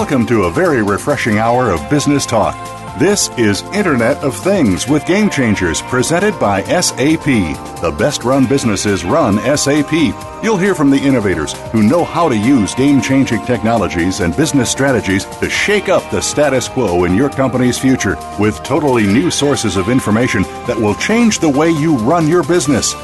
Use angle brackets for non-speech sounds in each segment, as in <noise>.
Welcome to a very refreshing hour of business talk. This is Internet of Things with Game Changers presented by SAP. The best run businesses run SAP. You'll hear from the innovators who know how to use game changing technologies and business strategies to shake up the status quo in your company's future with totally new sources of information that will change the way you run your business.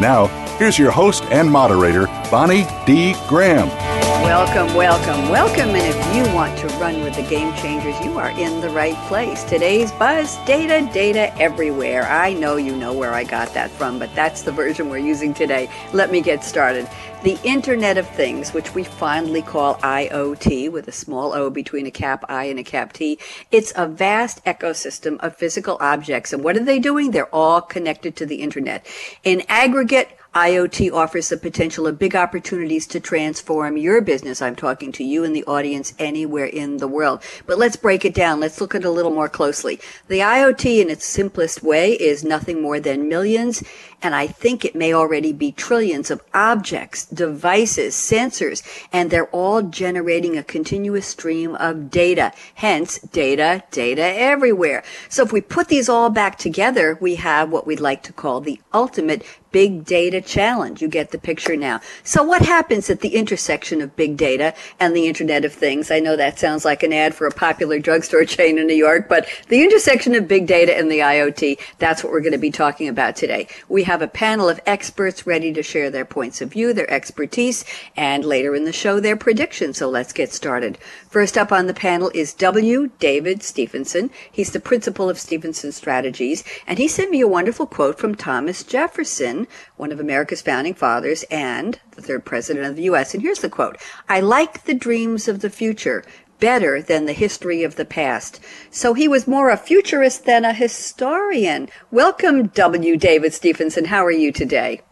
Now, here's your host and moderator, Bonnie D. Graham. Welcome, welcome, welcome. And if you want to run with the game changers, you are in the right place. Today's buzz data, data everywhere. I know you know where I got that from, but that's the version we're using today. Let me get started. The Internet of Things, which we fondly call IoT with a small o between a cap I and a cap T, it's a vast ecosystem of physical objects. And what are they doing? They're all connected to the Internet. In aggregate, IoT offers the potential of big opportunities to transform your business. I'm talking to you and the audience anywhere in the world. But let's break it down. Let's look at it a little more closely. The IoT in its simplest way is nothing more than millions and I think it may already be trillions of objects, devices, sensors, and they're all generating a continuous stream of data. Hence, data, data everywhere. So if we put these all back together, we have what we'd like to call the ultimate big data challenge. You get the picture now. So what happens at the intersection of big data and the Internet of Things? I know that sounds like an ad for a popular drugstore chain in New York, but the intersection of big data and the IoT, that's what we're going to be talking about today. We have a panel of experts ready to share their points of view, their expertise, and later in the show, their predictions. So let's get started. First up on the panel is W. David Stephenson. He's the principal of Stephenson Strategies, and he sent me a wonderful quote from Thomas Jefferson, one of America's founding fathers and the third president of the U.S. And here's the quote. I like the dreams of the future better than the history of the past. So he was more a futurist than a historian. Welcome, W. David Stephenson. How are you today?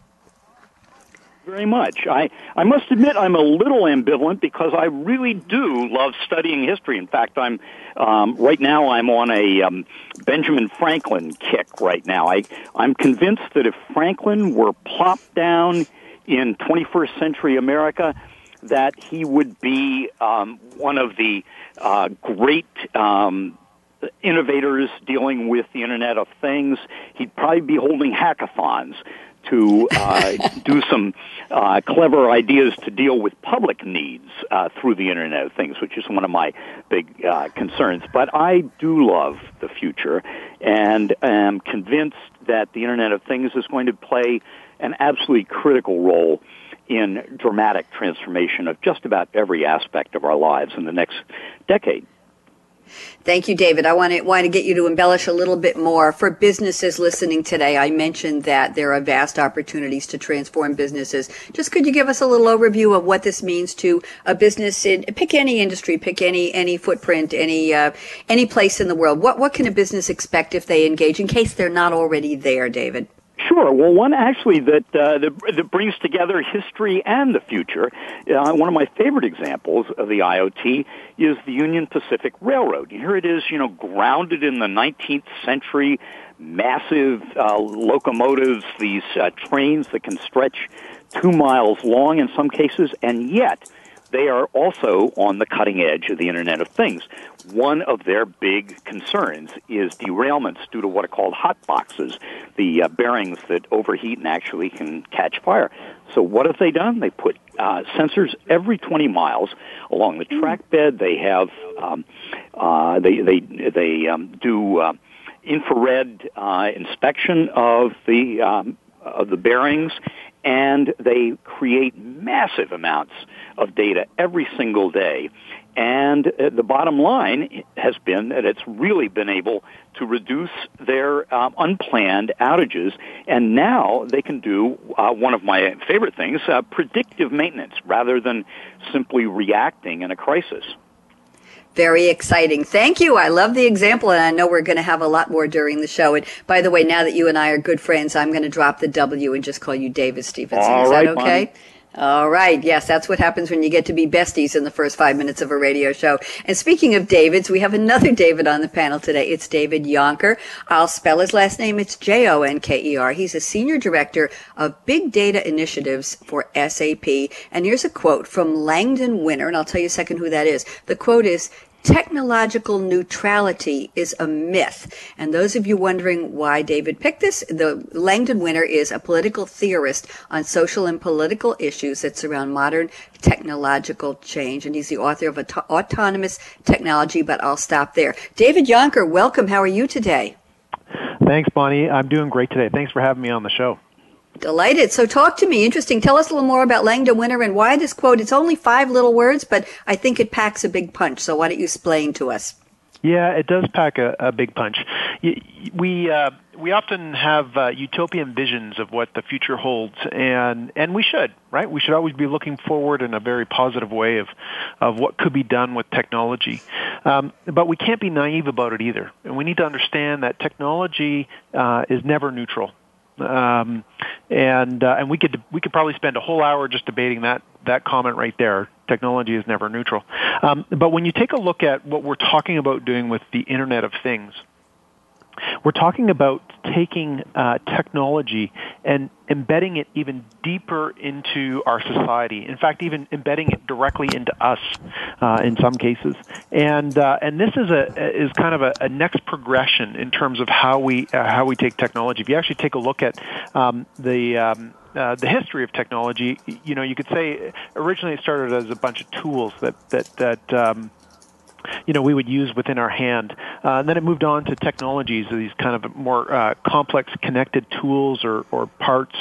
Very much. I, I must admit I'm a little ambivalent because I really do love studying history. In fact, I'm um, right now I'm on a um, Benjamin Franklin kick right now. I, I'm convinced that if Franklin were plopped down in 21st century America, that he would be um, one of the uh, great um, innovators dealing with the Internet of Things. He'd probably be holding hackathons to uh, <laughs> do some uh, clever ideas to deal with public needs uh, through the Internet of Things, which is one of my big uh, concerns. But I do love the future and am convinced that the Internet of Things is going to play an absolutely critical role in dramatic transformation of just about every aspect of our lives in the next decade. Thank you, David. I want to want to get you to embellish a little bit more for businesses listening today. I mentioned that there are vast opportunities to transform businesses. Just could you give us a little overview of what this means to a business in pick any industry, pick any any footprint, any uh, any place in the world. What what can a business expect if they engage in case they're not already there, David? Sure. Well, one actually that uh, that, that, brings together history and the future. Uh, one of my favorite examples of the IoT is the Union Pacific Railroad. Here it is, you know, grounded in the 19th century, massive uh, locomotives, these uh, trains that can stretch two miles long in some cases, and yet they are also on the cutting edge of the Internet of Things. One of their big concerns is derailments due to what are called hot boxes, the uh, bearings that overheat and actually can catch fire. So what have they done? They put uh, sensors every 20 miles along the track bed. They have um, uh, they they they um, do uh, infrared uh, inspection of the um, of the bearings, and they create massive amounts of data every single day. And uh, the bottom line has been that it's really been able to reduce their um, unplanned outages, and now they can do uh, one of my favorite things: uh, predictive maintenance, rather than simply reacting in a crisis. Very exciting. Thank you. I love the example, and I know we're going to have a lot more during the show. And by the way, now that you and I are good friends, I'm going to drop the W and just call you David Stephenson. All Is right, that okay? Bonnie. All right. Yes, that's what happens when you get to be besties in the first five minutes of a radio show. And speaking of Davids, we have another David on the panel today. It's David Jonker. I'll spell his last name. It's J-O-N-K-E-R. He's a senior director of big data initiatives for SAP. And here's a quote from Langdon Winner. And I'll tell you a second who that is. The quote is, technological neutrality is a myth. And those of you wondering why David picked this, the Langdon Winner is a political theorist on social and political issues that surround modern technological change. And he's the author of Auto- Autonomous Technology, but I'll stop there. David Jonker, welcome. How are you today? Thanks, Bonnie. I'm doing great today. Thanks for having me on the show. Delighted. So talk to me. Interesting. Tell us a little more about Langdon Winner and why this quote. It's only five little words, but I think it packs a big punch. So why don't you explain to us? Yeah, it does pack a, a big punch. We uh, we often have uh, utopian visions of what the future holds, and and we should, right? We should always be looking forward in a very positive way of of what could be done with technology. Um, but we can't be naive about it either, and we need to understand that technology uh, is never neutral. Um, and uh, and we could we could probably spend a whole hour just debating that that comment right there. Technology is never neutral. Um, but when you take a look at what we're talking about doing with the Internet of Things, we're talking about taking uh, technology and embedding it even deeper into our society. In fact, even embedding it directly into us uh, in some cases. And uh, and this is a is kind of a, a next progression in terms of how we uh, how we take technology. If you actually take a look at um, the um, uh, the history of technology, you know, you could say originally it started as a bunch of tools that that that um, you know we would use within our hand. Uh, and then it moved on to technologies, these kind of more uh, complex connected tools or, or parts.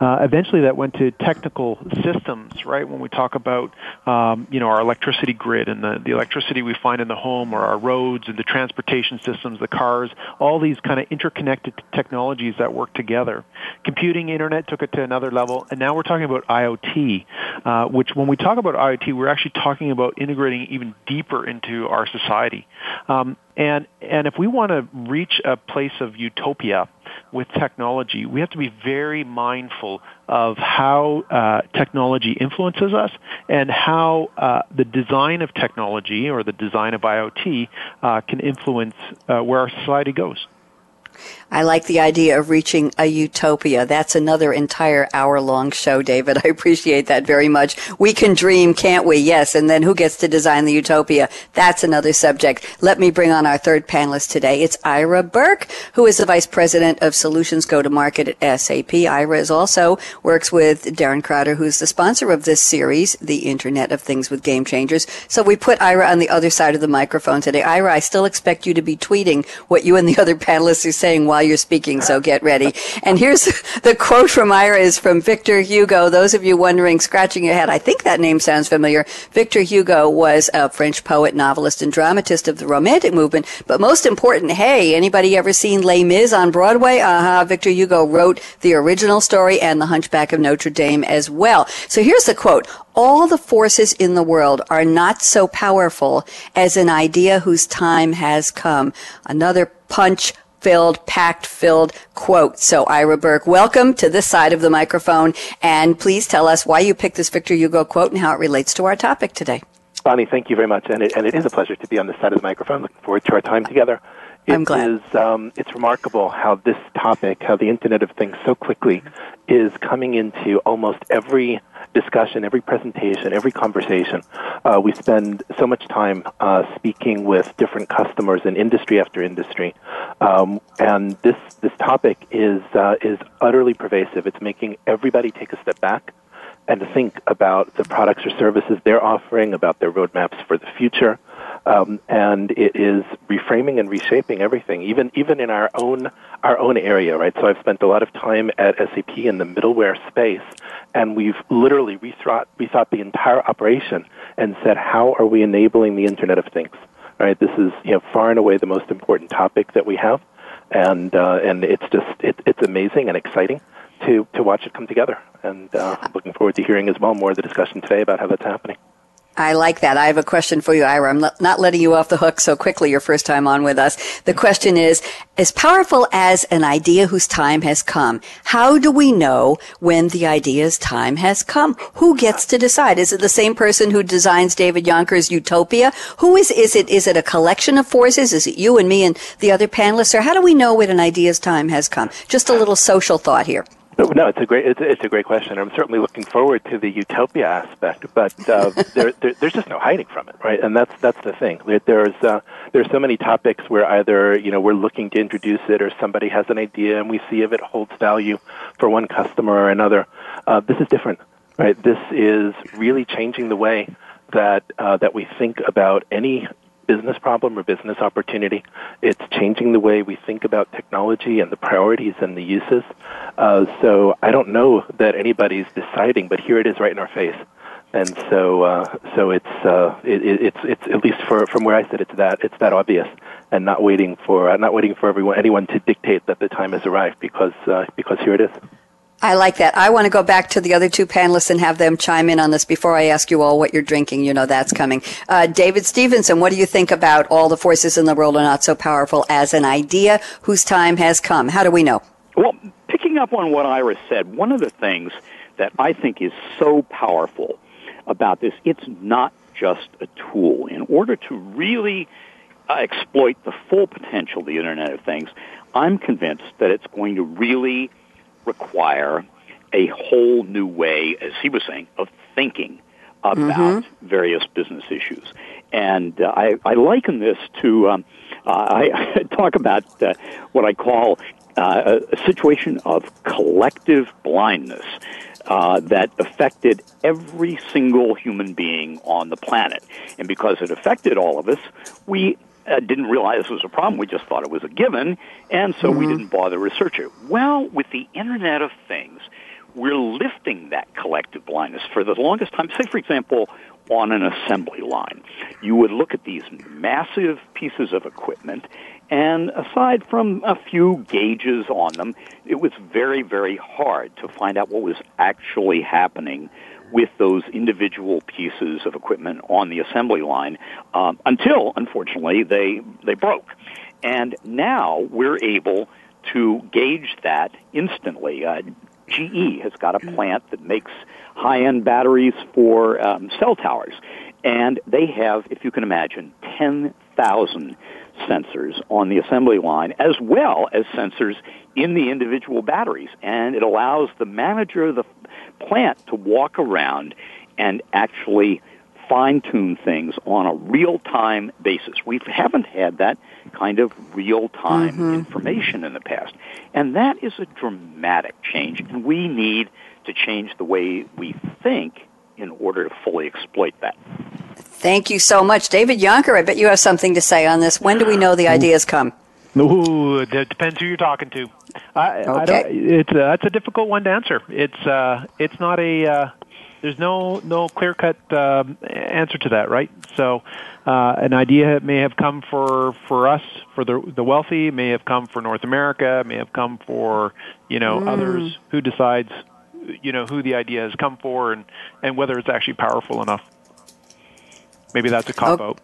Uh, eventually, that went to technical systems, right? When we talk about um, you know our electricity grid and the, the electricity we find in the home, or our roads and the transportation systems, the cars, all these kind of interconnected technologies that work together. Computing, internet took it to another level, and now we're talking about IoT, uh, which when we talk about IoT, we're actually talking about integrating even deeper into our society. Um, and and if we want to reach a place of utopia with technology, we have to be very mindful of how uh, technology influences us and how uh, the design of technology or the design of IoT uh, can influence uh, where our society goes. I like the idea of reaching a utopia. That's another entire hour long show, David. <laughs> I appreciate that very much. We can dream, can't we? Yes. And then who gets to design the utopia? That's another subject. Let me bring on our third panelist today. It's Ira Berk, who is the Vice President of Solutions Go to Market at SAP. Ira is also works with Darren Crowder, who's the sponsor of this series, The Internet of Things with Game Changers. So we put Ira on the other side of the microphone today. Ira, I still expect you to be tweeting what you and the <laughs> other panelists are saying while you're speaking, so get ready. And here's <laughs> the quote from Ira is from Victor Hugo. Those of you wondering, scratching your head, I think that name sounds familiar. Victor Hugo was a French poet, novelist, and dramatist of the Romantic movement. But most important, hey, anybody ever seen Les Mis on Broadway? Uh-huh. Victor Hugo wrote the original story and The Hunchback of Notre Dame as well. So here's the quote. All the forces in the world are not so powerful as an idea whose time has come. Another punch filled, packed filled quote. So Ira Berk, welcome to this side of the microphone and please tell us why you picked this Victor Hugo quote and how it relates to our topic today. Bonnie, thank you very much, and it, and it is a pleasure to be on this side of the microphone. Looking forward to our time together. It I'm glad. is, um, it's remarkable how this topic, how the Internet of Things so quickly is coming into almost every discussion, every presentation, every conversation. Uh, we spend so much time uh, speaking with different customers in industry after industry, um, and this this topic is uh, is utterly pervasive. It's making everybody take a step back and think about the products or services they're offering, about their roadmaps for the future. Um, and it is reframing and reshaping everything, even even in our own our own area, right? So I've spent a lot of time at SAP in the middleware space, and we've literally rethought rethought the entire operation and said, how are we enabling the Internet of Things? Right? This is you know far and away the most important topic that we have, and uh, and it's just it, it's amazing and exciting to to watch it come together. And uh, looking forward to hearing as well more of the discussion today about how that's happening. I like that. I have a question for you, Ira. I'm not letting you off the hook so quickly your first time on with us. The question is, as powerful as an idea whose time has come, how do we know when the idea's time has come? Who gets to decide? Is it the same person who designs David Jonker's Utopia? Who is, is it, is it a collection of forces? Is it you and me and the other panelists? Or how do we know when an idea's time has come? Just a little social thought here. No, it's a great it's, it's a great question. I'm certainly looking forward to the utopia aspect, but uh, <laughs> there, there, there's just no hiding from it, right? And that's that's the thing. There's uh, there's so many topics where either you know we're looking to introduce it, or somebody has an idea, and we see if it holds value for one customer or another. Uh, this is different, right? This is really changing the way that uh, that we think about any business problem or business opportunity. It's changing the way we think about technology and the priorities and the uses. Uh, so I don't know that anybody's deciding, but here it is right in our face. And so, uh, so it's, uh, it, it's, it's at least for, from where I sit, it's that, it's that obvious, and not waiting for, uh, not waiting for everyone, anyone to dictate that the time has arrived, because, uh, because here it is. I like that. I want to go back to the other two panelists and have them chime in on this before I ask you all what you're drinking. You know that's coming. Uh, David Stephenson, what do you think about all the forces in the world are not so powerful as an idea whose time has come? How do we know? Well, picking up on what Ira's said, one of the things that I think is so powerful about this, it's not just a tool. In order to really uh, exploit the full potential of the Internet of Things, I'm convinced that it's going to really require a whole new way, as he was saying, of thinking about mm-hmm. various business issues. And uh, I, I liken this to, um, uh, I, <laughs> I, talk about uh, what I call uh, a situation of collective blindness. Uh, that affected every single human being on the planet. And because it affected all of us, we uh, didn't realize it was a problem. We just thought it was a given, and so mm-hmm. we didn't bother research it. Well, with the Internet of Things, we're lifting that collective blindness for the longest time. Say, for example, on an assembly line, you would look at these massive pieces of equipment, and aside from a few gauges on them, it was very, very hard to find out what was actually happening with those individual pieces of equipment on the assembly line um, until, unfortunately, they they broke. And now we're able to gauge that instantly. Uh, GE has got a plant that makes high-end batteries for um, cell towers, and they have, if you can imagine, 10,000 sensors on the assembly line, as well as sensors in the individual batteries. And it allows the manager of the plant to walk around and actually fine tune things on a real time basis. We haven't had that kind of real time mm-hmm. information in the past. And that is a dramatic change. And we need to change the way we think in order to fully exploit that. Thank you so much. David Jonker, I bet you have something to say on this. When do we know the ideas come? Ooh, it depends who you're talking to. I, okay. I it's a, that's a difficult one to answer. It's uh, it's not a uh, there's no no clear cut uh, answer to that, right? So, uh, an idea may have come for for us for the the wealthy, may have come for North America, may have come for you know mm. others. Who decides you know who the idea has come for and and whether it's actually powerful enough? Maybe that's a cop oh. out.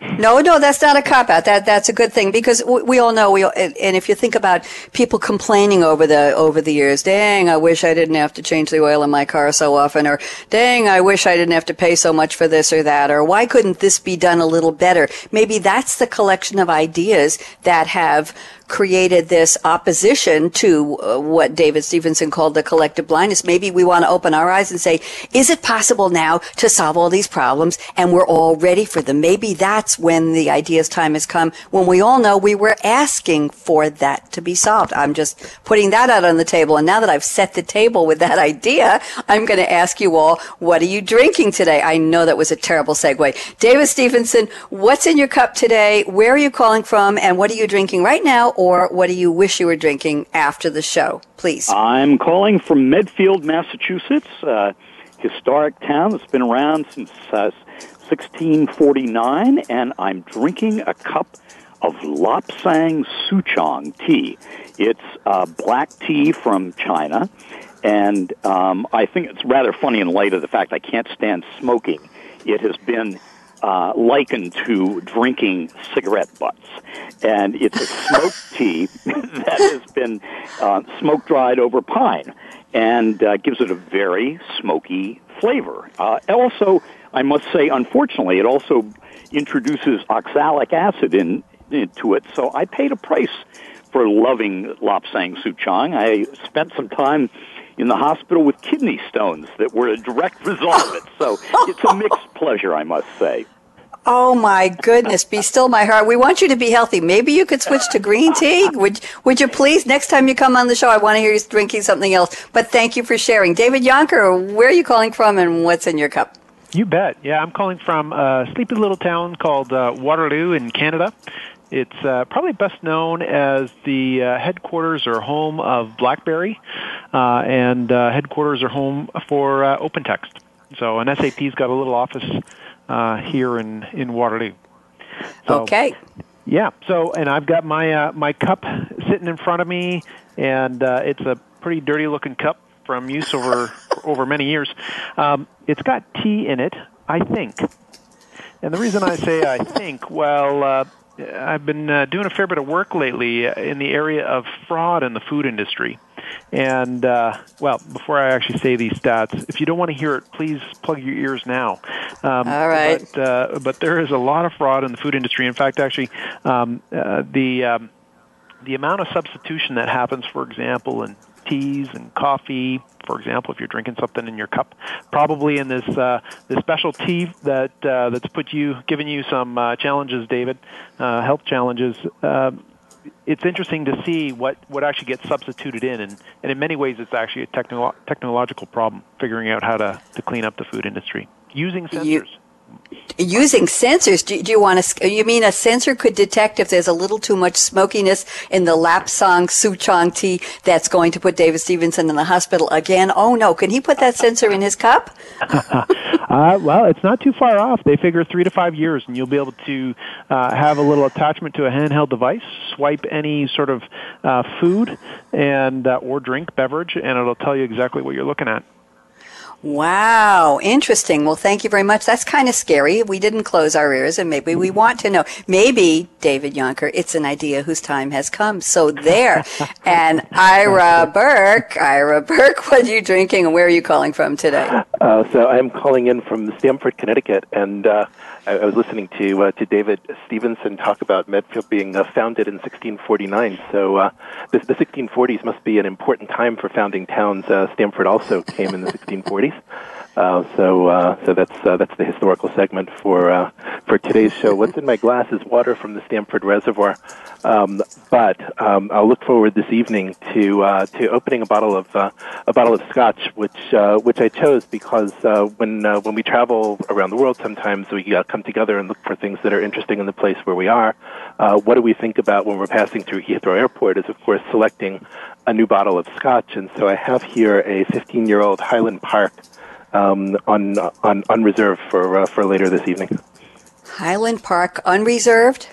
No, no, that's not a cop out. That that's a good thing because we, we all know we and if you think about people complaining over the over the years, dang, I wish I didn't have to change the oil in my car so often, or dang, I wish I didn't have to pay so much for this or that, or why couldn't this be done a little better? Maybe that's the collection of ideas that have created this opposition to uh, what David Stephenson called the collective blindness. Maybe we want to open our eyes and say, is it possible now to solve all these problems and we're all ready for them? Maybe that's when the idea's time has come when we all know we were asking for that to be solved. I'm just putting that out on the table. And now that I've set the table with that <laughs> idea, I'm going to ask you all, what are you drinking today? I know that was a terrible segue. David Stephenson, what's in your cup today? Where are you calling from? And what are you drinking right now? Or what do you wish you were drinking after the show? Please. I'm calling from Medfield, Massachusetts, a historic town that's been around since uh, 1649, and I'm drinking a cup of Lapsang Souchong tea. It's uh, black tea from China, and um, I think it's rather funny in light of the fact I can't stand smoking. It has been uh, likened to drinking cigarette butts. And it's a smoked <laughs> tea that has been uh, smoke dried over pine and uh, gives it a very smoky flavor. Uh, also, I must say, unfortunately, it also introduces oxalic acid in, into it. So I paid a price for loving Lapsang Souchong. I spent some time in the hospital with kidney stones that were a direct result of it. So it's a mixed <laughs> pleasure, I must say. Oh my goodness, be still my heart. We want you to be healthy. Maybe you could switch to green tea. Would would you please? Next time you come on the show, I want to hear you drinking something else. But thank you for sharing. David Jonker, where are you calling from and what's in your cup? You bet. Yeah, I'm calling from a sleepy little town called uh, Waterloo in Canada. It's uh, probably best known as the uh, headquarters or home of BlackBerry, uh, and uh, headquarters or home for uh, OpenText. So, an SAP's got a little office uh, here in in Waterloo. So, okay. Yeah. So, and I've got my uh, my cup sitting in front of me, and uh, it's a pretty dirty looking cup from use over <laughs> over many years. Um, it's got tea in it, I think. And the reason I say I think, well, uh, I've been uh, doing a fair bit of work lately in the area of fraud in the food industry. And, uh, well, before I actually say these stats, if you don't want to hear it, please plug your ears now. Um, All right. But, uh, but there is a lot of fraud in the food industry. In fact, actually, um, uh, the, um, the amount of substitution that happens, for example, in teas and coffee, for example, if you're drinking something in your cup, probably in this uh, this special tea that uh, that's put you, given you some uh, challenges, David, uh, health challenges. Uh, it's interesting to see what, what actually gets substituted in, and, and in many ways, it's actually a technolo- technological problem figuring out how to, to clean up the food industry using sensors. You, using sensors do, do, you want to you mean a sensor could detect if there's a little too much smokiness in the lapsang souchong tea that's going to put david stephenson in the hospital again? Oh no can he put that sensor in his cup? <laughs> Uh, well it's not too far off. They figure three to five years and you'll be able to uh, have a little attachment to a handheld device swipe any sort of uh, food and uh, or drink beverage and it'll tell you exactly what you're looking at Wow, interesting. Well, thank you very much. That's kind of scary. We didn't close our ears and maybe we want to know. Maybe, David Jonker, it's an idea whose time has come. So there. <laughs> and Ira Berk, Ira Berk, what are you drinking and where are you calling from today? Uh, so I'm calling in from Stamford, Connecticut, and uh, I, I, was listening to uh, to David Stephenson talk about Medfield being uh, founded in 1649. So uh, this, the 1640s must be an important time for founding towns. Uh, Stamford also came in the 1640s. Uh, so, uh, so that's uh, that's the historical segment for uh, for today's show. What's in my glass is water from the Stamford Reservoir, um, but um, I'll look forward this evening to uh, to opening a bottle of uh, a bottle of Scotch, which which I chose because when when we travel around the world, sometimes we come together and look for things that are interesting in the place where we are. what do we think about when we're passing through Heathrow Airport? Is of course selecting a new bottle of Scotch, and so I have here a 15-year-old Highland Park um, on on unreserved for uh, for later this evening. Highland Park unreserved.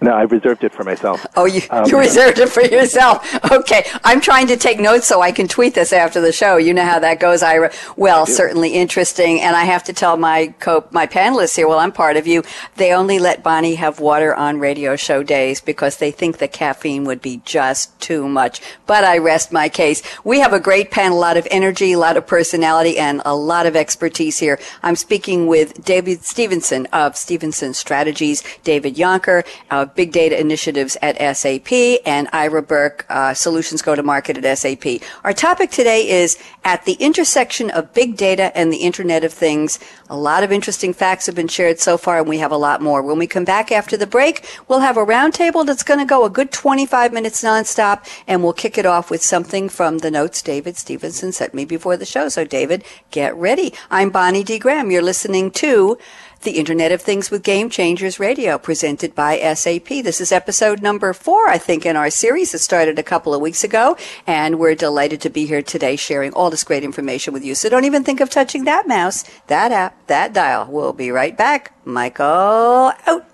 No, I reserved it for myself. Oh, you, um, you reserved it for yourself. Okay. I'm trying to take notes so I can tweet this after the show. You know how that goes, Ira. Well, certainly interesting. And I have to tell my co- my panelists here, well, I'm part of you, they only let Bonnie have water on radio show days because they think the caffeine would be just too much. But I rest my case. We have a great panel, a lot of energy, a lot of personality, and a lot of expertise here. I'm speaking with David Stephenson of Stephenson Strategies, David Jonker, of Big Data Initiatives at SAP, and Ira Berk, uh, Solutions Go to Market at SAP. Our topic today is at the intersection of big data and the Internet of Things. A lot of interesting facts have been shared so far, and we have a lot more. When we come back after the break, we'll have a roundtable that's going to go a good 25 minutes nonstop, and we'll kick it off with something from the notes David Stephenson sent me before the show. So, David, get ready. I'm Bonnie D. Graham. You're listening to the Internet of Things with Game Changers Radio, presented by SAP. This is episode number four, I think, in our series. that started a couple of weeks ago, and we're delighted to be here today sharing all this great information with you. So don't even think of touching that mouse, that app, that dial. We'll be right back. Michael out.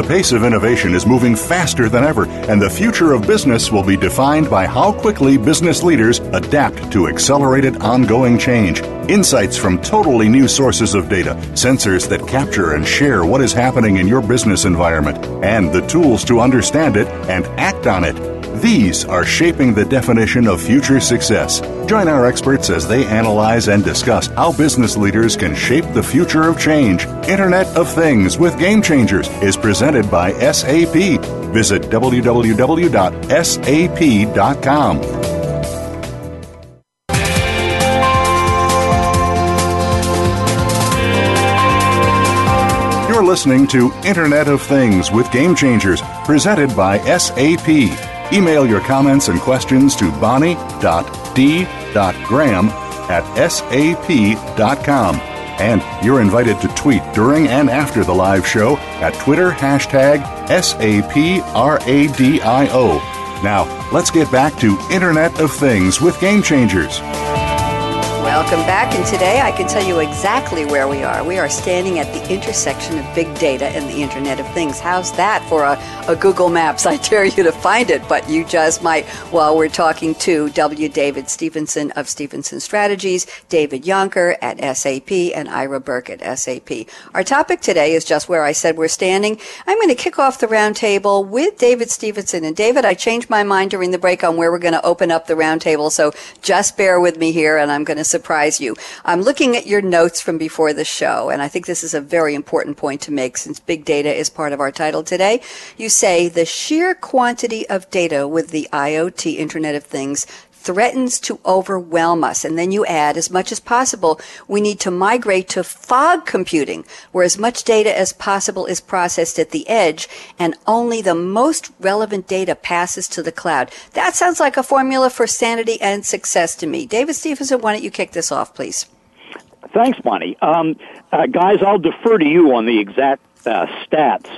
The pace of innovation is moving faster than ever, and the future of business will be defined by how quickly business leaders adapt to accelerated ongoing change. Insights from totally new sources of data, sensors that capture and share what is happening in your business environment, and the tools to understand it and act on it. These are shaping the definition of future success. Join our experts as they analyze and discuss how business leaders can shape the future of change. Internet of Things with Game Changers is presented by SAP. Visit www.sap.com. You're listening to Internet of Things with Game Changers, presented by SAP. Email your comments and questions to bonnie.d.graham at sap.com. And you're invited to tweet during and after the live show at Twitter hashtag SAPRADIO. Now, let's get back to Internet of Things with Game Changers. Welcome back, and today I can tell you exactly where we are. We are standing at the intersection of big data and the Internet of Things. How's that for a, a Google Maps? <laughs> I dare you to find it, but you just might while we're talking to W. David Stephenson of Stephenson Strategies, David Jonker at SAP, and Ira Berk at SAP. Our topic today is just where I said we're standing. I'm going to kick off the roundtable with David Stephenson. And David, I changed my mind during the break on where we're going to open up the roundtable, so just bear with me here, and I'm going to surprise you. I'm looking at your notes from before the show, and I think this is a very important point to make since big data is part of our title today. You say the sheer quantity of data with the IoT Internet of Things threatens to overwhelm us. And then you add, as much as possible, we need to migrate to fog computing, where as much data as possible is processed at the edge and only the most relevant data passes to the cloud. That sounds like a formula for sanity and success to me. David Stephenson, why don't you kick this off, please? Thanks, Bonnie. Um, uh, guys, I'll defer to you on the exact uh, stats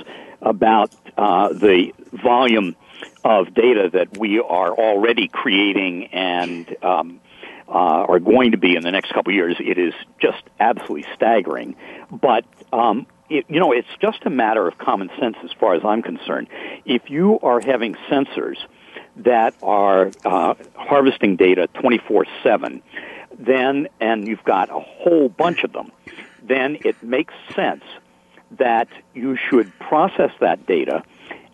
about uh, the volume of data that we are already creating and um, uh, are going to be in the next couple of years, it is just absolutely staggering. But um, it, you know, it's just a matter of common sense as far as I'm concerned. If you are having sensors that are uh, harvesting data 24/7, then and you've got a whole bunch of them, then it makes sense that you should process that data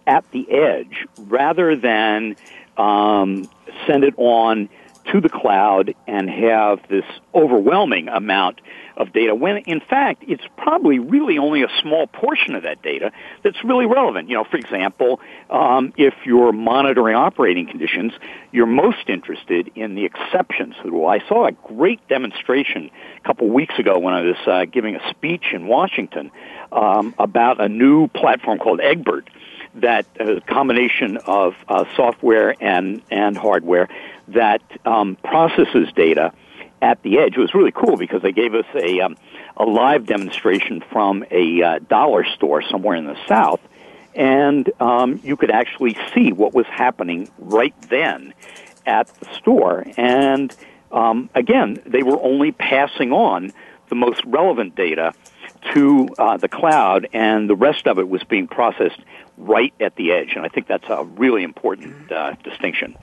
at the edge rather than um, send it on to the cloud and have this overwhelming amount of data when in fact it's probably really only a small portion of that data that's really relevant. You know, for example, um, if you're monitoring operating conditions, you're most interested in the exceptions to the rule. I saw a great demonstration a couple weeks ago when I was uh, giving a speech in Washington um, about a new platform called Egbert that uh, combination of uh, software and and hardware that um, processes data at the edge. It was really cool because they gave us a um, a live demonstration from a uh, dollar store somewhere in the south, and um, you could actually see what was happening right then at the store. And um, again, they were only passing on the most relevant data to uh, the cloud, and the rest of it was being processed right at the edge. And I think that's a really important uh, distinction.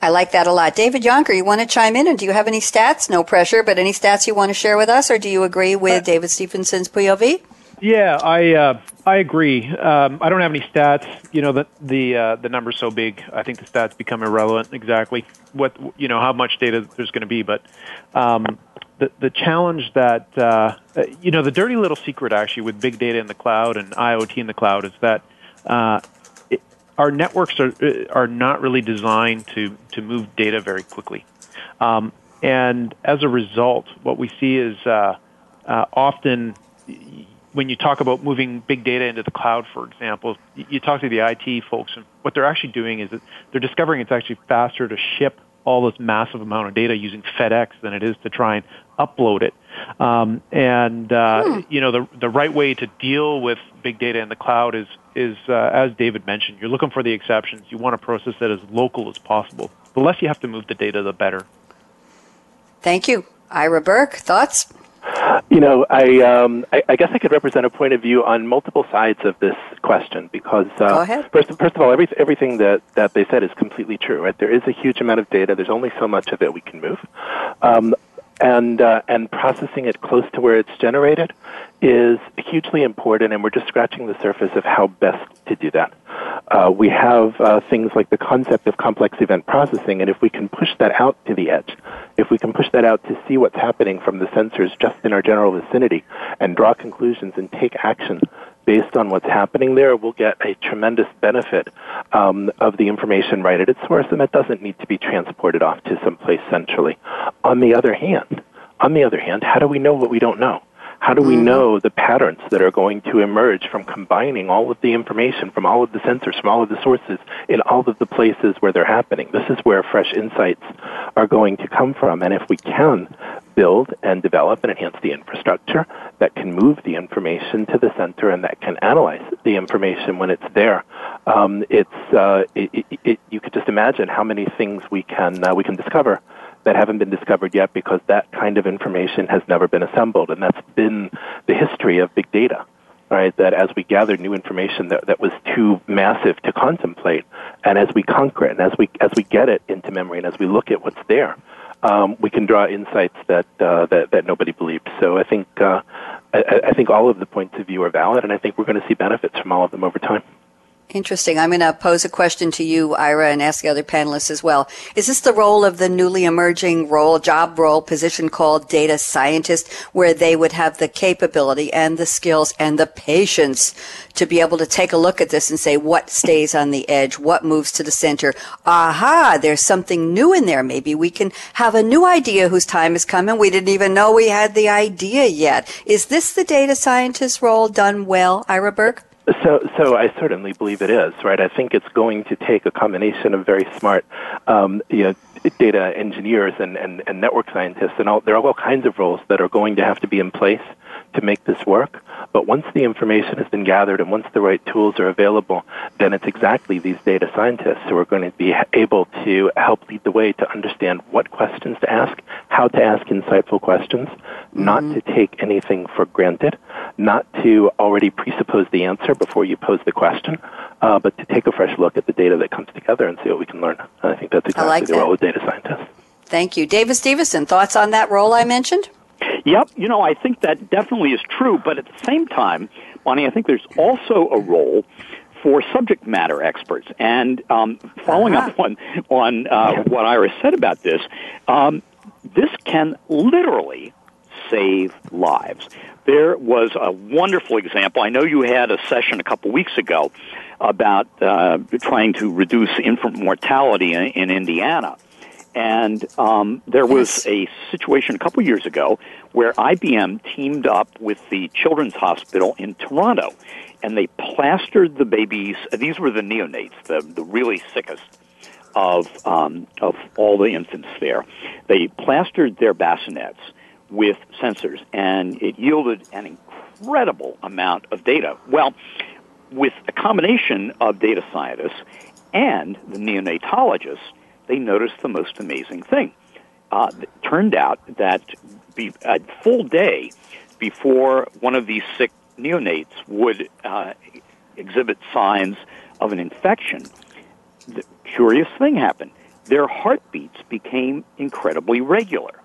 I like that a lot. David Jonker, you want to chime in, and do you have any stats? No pressure, but any stats you want to share with us, or do you agree with uh, David Stephenson's POV? Yeah, I uh, I agree. Um, I don't have any stats. You know, the the uh, the number's so big. I think the stats become irrelevant. Exactly what you know how much data there's going to be, but um, the the challenge that uh, you know the dirty little secret actually with big data in the cloud and IoT in the cloud is that uh, it, our networks are uh, are not really designed to to move data very quickly, um, and as a result, what we see is uh, uh, often when you talk about moving big data into the cloud, for example, you talk to the IT folks, and what they're actually doing is that they're discovering it's actually faster to ship all this massive amount of data using FedEx than it is to try and upload it. Um, and uh, hmm. you know, the the right way to deal with big data in the cloud is is uh, as David mentioned, you're looking for the exceptions. You want to process it as local as possible. The less you have to move the data, the better. Thank you, Ira Berk. Thoughts? You know, I, um, I, I guess I could represent a point of view on multiple sides of this question because uh, Go ahead. first, first of all, every, everything that, that they said is completely true. Right? There is a huge amount of data. There's only so much of it we can move. Um, and uh, and processing it close to where it's generated is hugely important, and we're just scratching the surface of how best to do that. Uh, we have uh, things like the concept of complex event processing, and if we can push that out to the edge, if we can push that out to see what's happening from the sensors just in our general vicinity and draw conclusions and take action based on what's happening there, we'll get a tremendous benefit um, of the information right at its source, and that doesn't need to be transported off to someplace centrally. On the other hand, on the other hand, how do we know what we don't know? How do we mm-hmm. know the patterns that are going to emerge from combining all of the information from all of the sensors, from all of the sources in all of the places where they're happening? This is where fresh insights are going to come from. And if we can build and develop and enhance the infrastructure that can move the information to the center and that can analyze the information when it's there, um, it's uh, it, it, it, you could just imagine how many things we can uh, we can discover that haven't been discovered yet because that kind of information has never been assembled. And that's been the history of big data, right? That as we gather new information that, that was too massive to contemplate, and as we conquer it, and as we, as we get it into memory, and as we look at what's there, um, we can draw insights that, uh, that, that nobody believed. So I think, uh, I, I think all of the points of view are valid, and I think we're going to see benefits from all of them over time. Interesting. I'm going to pose a question to you, Ira, and ask the other panelists as well. Is this the role of the newly emerging role, job role, position called data scientist, where they would have the capability and the skills and the patience to be able to take a look at this and say what stays on the edge, what moves to the center? Aha, there's something new in there. Maybe we can have a new idea whose time has come and we didn't even know we had the idea yet. Is this the data scientist role done well, Ira Berk? So, so I certainly believe it is right. I think it's going to take a combination of very smart, um, you know, data engineers and, and, and network scientists, and all, there are all kinds of roles that are going to have to be in place to make this work. But once the information has been gathered and once the right tools are available, then it's exactly these data scientists who are going to be able to help lead the way to understand what questions to ask, how to ask insightful questions, mm-hmm. not to take anything for granted, not to already presuppose the answer before you pose the question, uh, but to take a fresh look at the data that comes together and see what we can learn. And I think that's exactly like the that. role of data scientists. Thank you. Davis Stephenson, thoughts on that role I mentioned? Yep, you know, I think that definitely is true, but at the same time, Bonnie, I think there's also a role for subject matter experts. And um, following uh-huh. up on on uh, what Ira's said about this, um, this can literally save lives. There was a wonderful example. I know you had a session a couple weeks ago about uh, trying to reduce infant mortality in, in Indiana. And um, there was a situation a couple years ago where IBM teamed up with the Children's Hospital in Toronto, and they plastered the babies. These were the neonates, the the really sickest of um, of all the infants there. They plastered their bassinets with sensors, and it yielded an incredible amount of data. Well, with a combination of data scientists and the neonatologists they noticed the most amazing thing. Uh, it turned out that be, a full day before one of these sick neonates would uh, exhibit signs of an infection, the curious thing happened. their heartbeats became incredibly regular.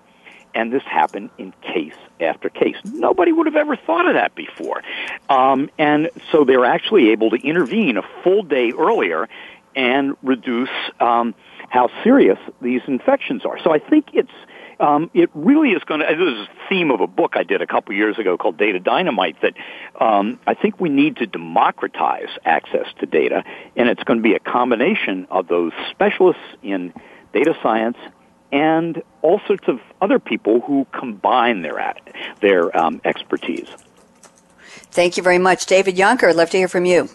And this happened in case after case. Nobody would have ever thought of that before. Um, and so they're actually able to intervene a full day earlier and reduce um, how serious these infections are. So I think it's um, it really is going to. This is a theme of a book I did a couple years ago called Data Dynamite. That um, I think we need to democratize access to data, and it's going to be a combination of those specialists in data science and all sorts of other people who combine their their um, expertise. Thank you very much, David Jonker. Love to hear from you.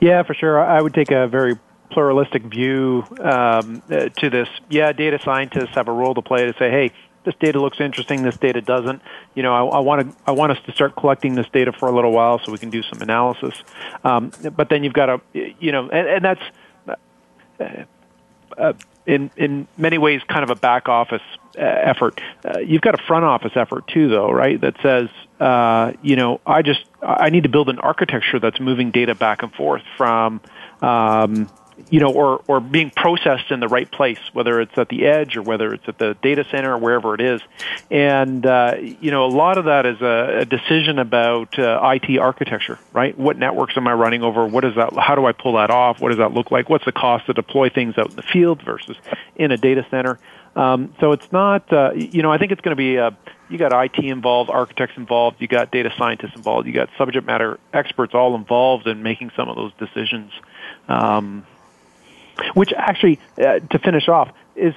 Yeah, for sure. I would take a very pluralistic view um, uh, to this. Yeah, data scientists have a role to play to say, hey, this data looks interesting, this data doesn't. You know, I, I want to I want us to start collecting this data for a little while so we can do some analysis. Um, but then you've got to, you know, and, and that's. Uh, uh, in in many ways kind of a back office uh, effort. Uh, you've got a front office effort too, though, right? That says, uh, you know, I just I need to build an architecture that's moving data back and forth from um, you know, or, or being processed in the right place, whether it's at the edge or whether it's at the data center or wherever it is. And, uh, you know, a lot of that is a, a decision about uh, IT architecture, right? What networks am I running over? What is that? How do I pull that off? What does that look like? What's the cost to deploy things out in the field versus in a data center? Um, so it's not, uh, you know, I think it's going to be, uh, you got IT involved, architects involved, you got data scientists involved, you got subject matter experts all involved in making some of those decisions. Um, which actually, uh, to finish off, is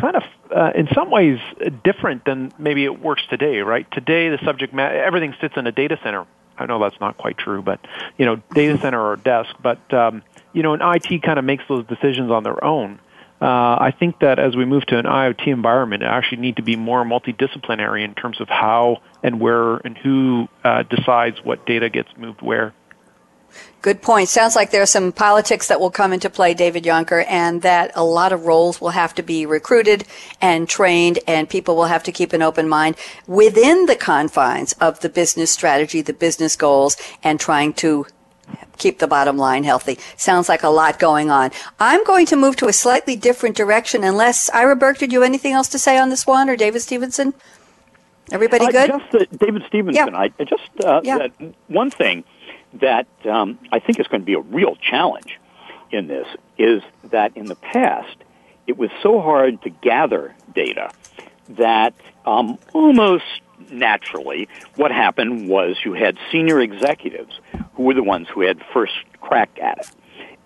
kind of uh, in some ways different than maybe it works today, right? Today, the subject matter, everything sits in a data center. I know that's not quite true, but you know, data center or desk. But um, you know, an IT kind of makes those decisions on their own. Uh, I think that as we move to an IoT environment, it actually need to be more multidisciplinary in terms of how and where and who uh, decides what data gets moved where. Good point. Sounds like there are some politics that will come into play, David Jonker, and that a lot of roles will have to be recruited and trained, and people will have to keep an open mind within the confines of the business strategy, the business goals, and trying to keep the bottom line healthy. Sounds like a lot going on. I'm going to move to a slightly different direction, unless Ira Berk, did you have anything else to say on this one, or David Stephenson? Everybody good? Uh, just uh, David Stephenson. Yeah. I just uh, yeah. one thing that um, I think is going to be a real challenge in this is that in the past it was so hard to gather data that um, almost naturally what happened was you had senior executives who were the ones who had first crack at it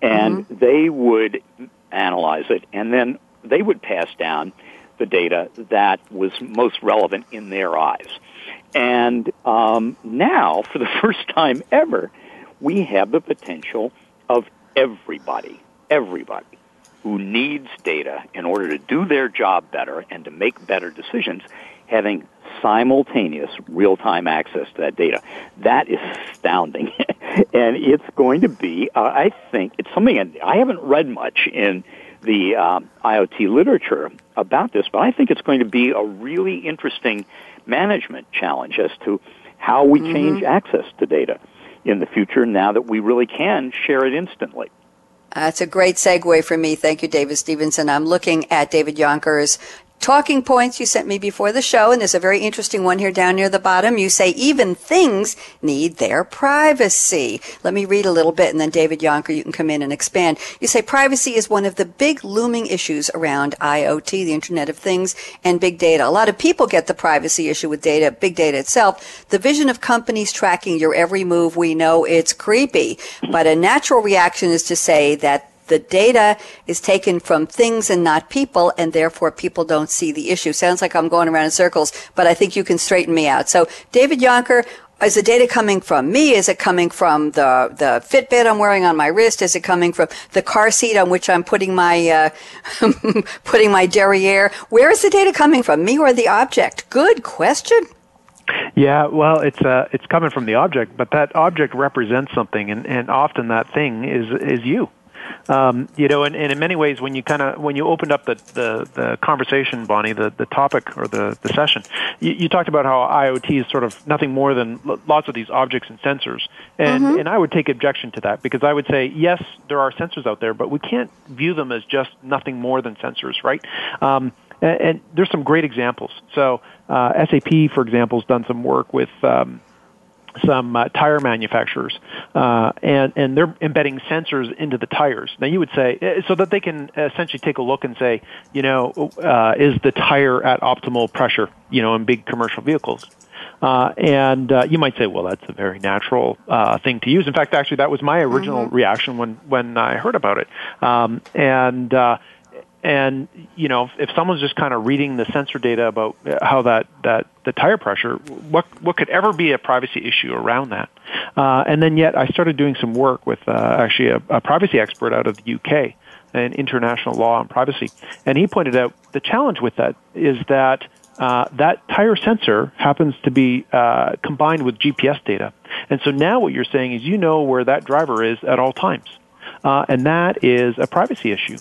and mm-hmm. they would analyze it and then they would pass down the data that was most relevant in their eyes and um, now, for the <laughs> first time ever, we have the potential of everybody, everybody who needs data in order to do their job better and to make better decisions, having simultaneous real-time access to that data. That is astounding. <laughs> and it's going to be, uh, I think, it's something I haven't read much in the um, IoT literature about this, but I think it's going to be a really interesting management challenge as to how we mm-hmm. change access to data in the future now that we really can share it instantly. That's a great segue for me. Thank you, David Stephenson. I'm looking at David Jonker's talking points you sent me before the show, and there's a very interesting one here down near the bottom. You say even things need their privacy. Let me read a little bit, and then David Jonker, you can come in and expand. You say privacy is one of the big looming issues around IoT, the Internet of Things, and big data. A lot of people get the privacy issue with data, big data itself. The vision of companies tracking your every move, we know it's creepy, but a natural reaction is to say that the data is taken from things and not people, and therefore people don't see the issue. Sounds like I'm going around in circles, but I think you can straighten me out. So, David Jonker, is the data coming from me? Is it coming from the the Fitbit I'm wearing on my wrist? Is it coming from the car seat on which I'm putting my uh, <laughs> putting my derriere? Where is the data coming from, me or the object? Good question. Yeah, well, it's uh, it's coming from the object, but that object represents something, and, and often that thing is is you. Um, you know, and, and in many ways, when you kind of when you opened up the, the, the conversation, Bonnie, the, the topic or the, the session, you, you talked about how IoT is sort of nothing more than lots of these objects and sensors, and mm-hmm. and I would take objection to that because I would say yes, there are sensors out there, but we can't view them as just nothing more than sensors, right? Um, and, and there's some great examples. So uh, SAP, for example, has done some work with um, some uh, tire manufacturers, uh, and and they're embedding sensors into the tires. Now you would say eh, so that they can essentially take a look and say, you know, uh, is the tire at optimal pressure? You know, in big commercial vehicles. Uh, and uh, you might say, well, that's a very natural uh, thing to use. In fact, actually, that was my original mm-hmm. reaction when when I heard about it. Um, and uh, and you know, if someone's just kind of reading the sensor data about how that that the tire pressure, what what could ever be a privacy issue around that? Uh, and then yet, I started doing some work with uh, actually a, a privacy expert out of the UK in international law and privacy, and he pointed out the challenge with that is that. Uh, that tire sensor happens to be uh, combined with GPS data. And so now what you're saying is you know where that driver is at all times. Uh, and that is a privacy issue.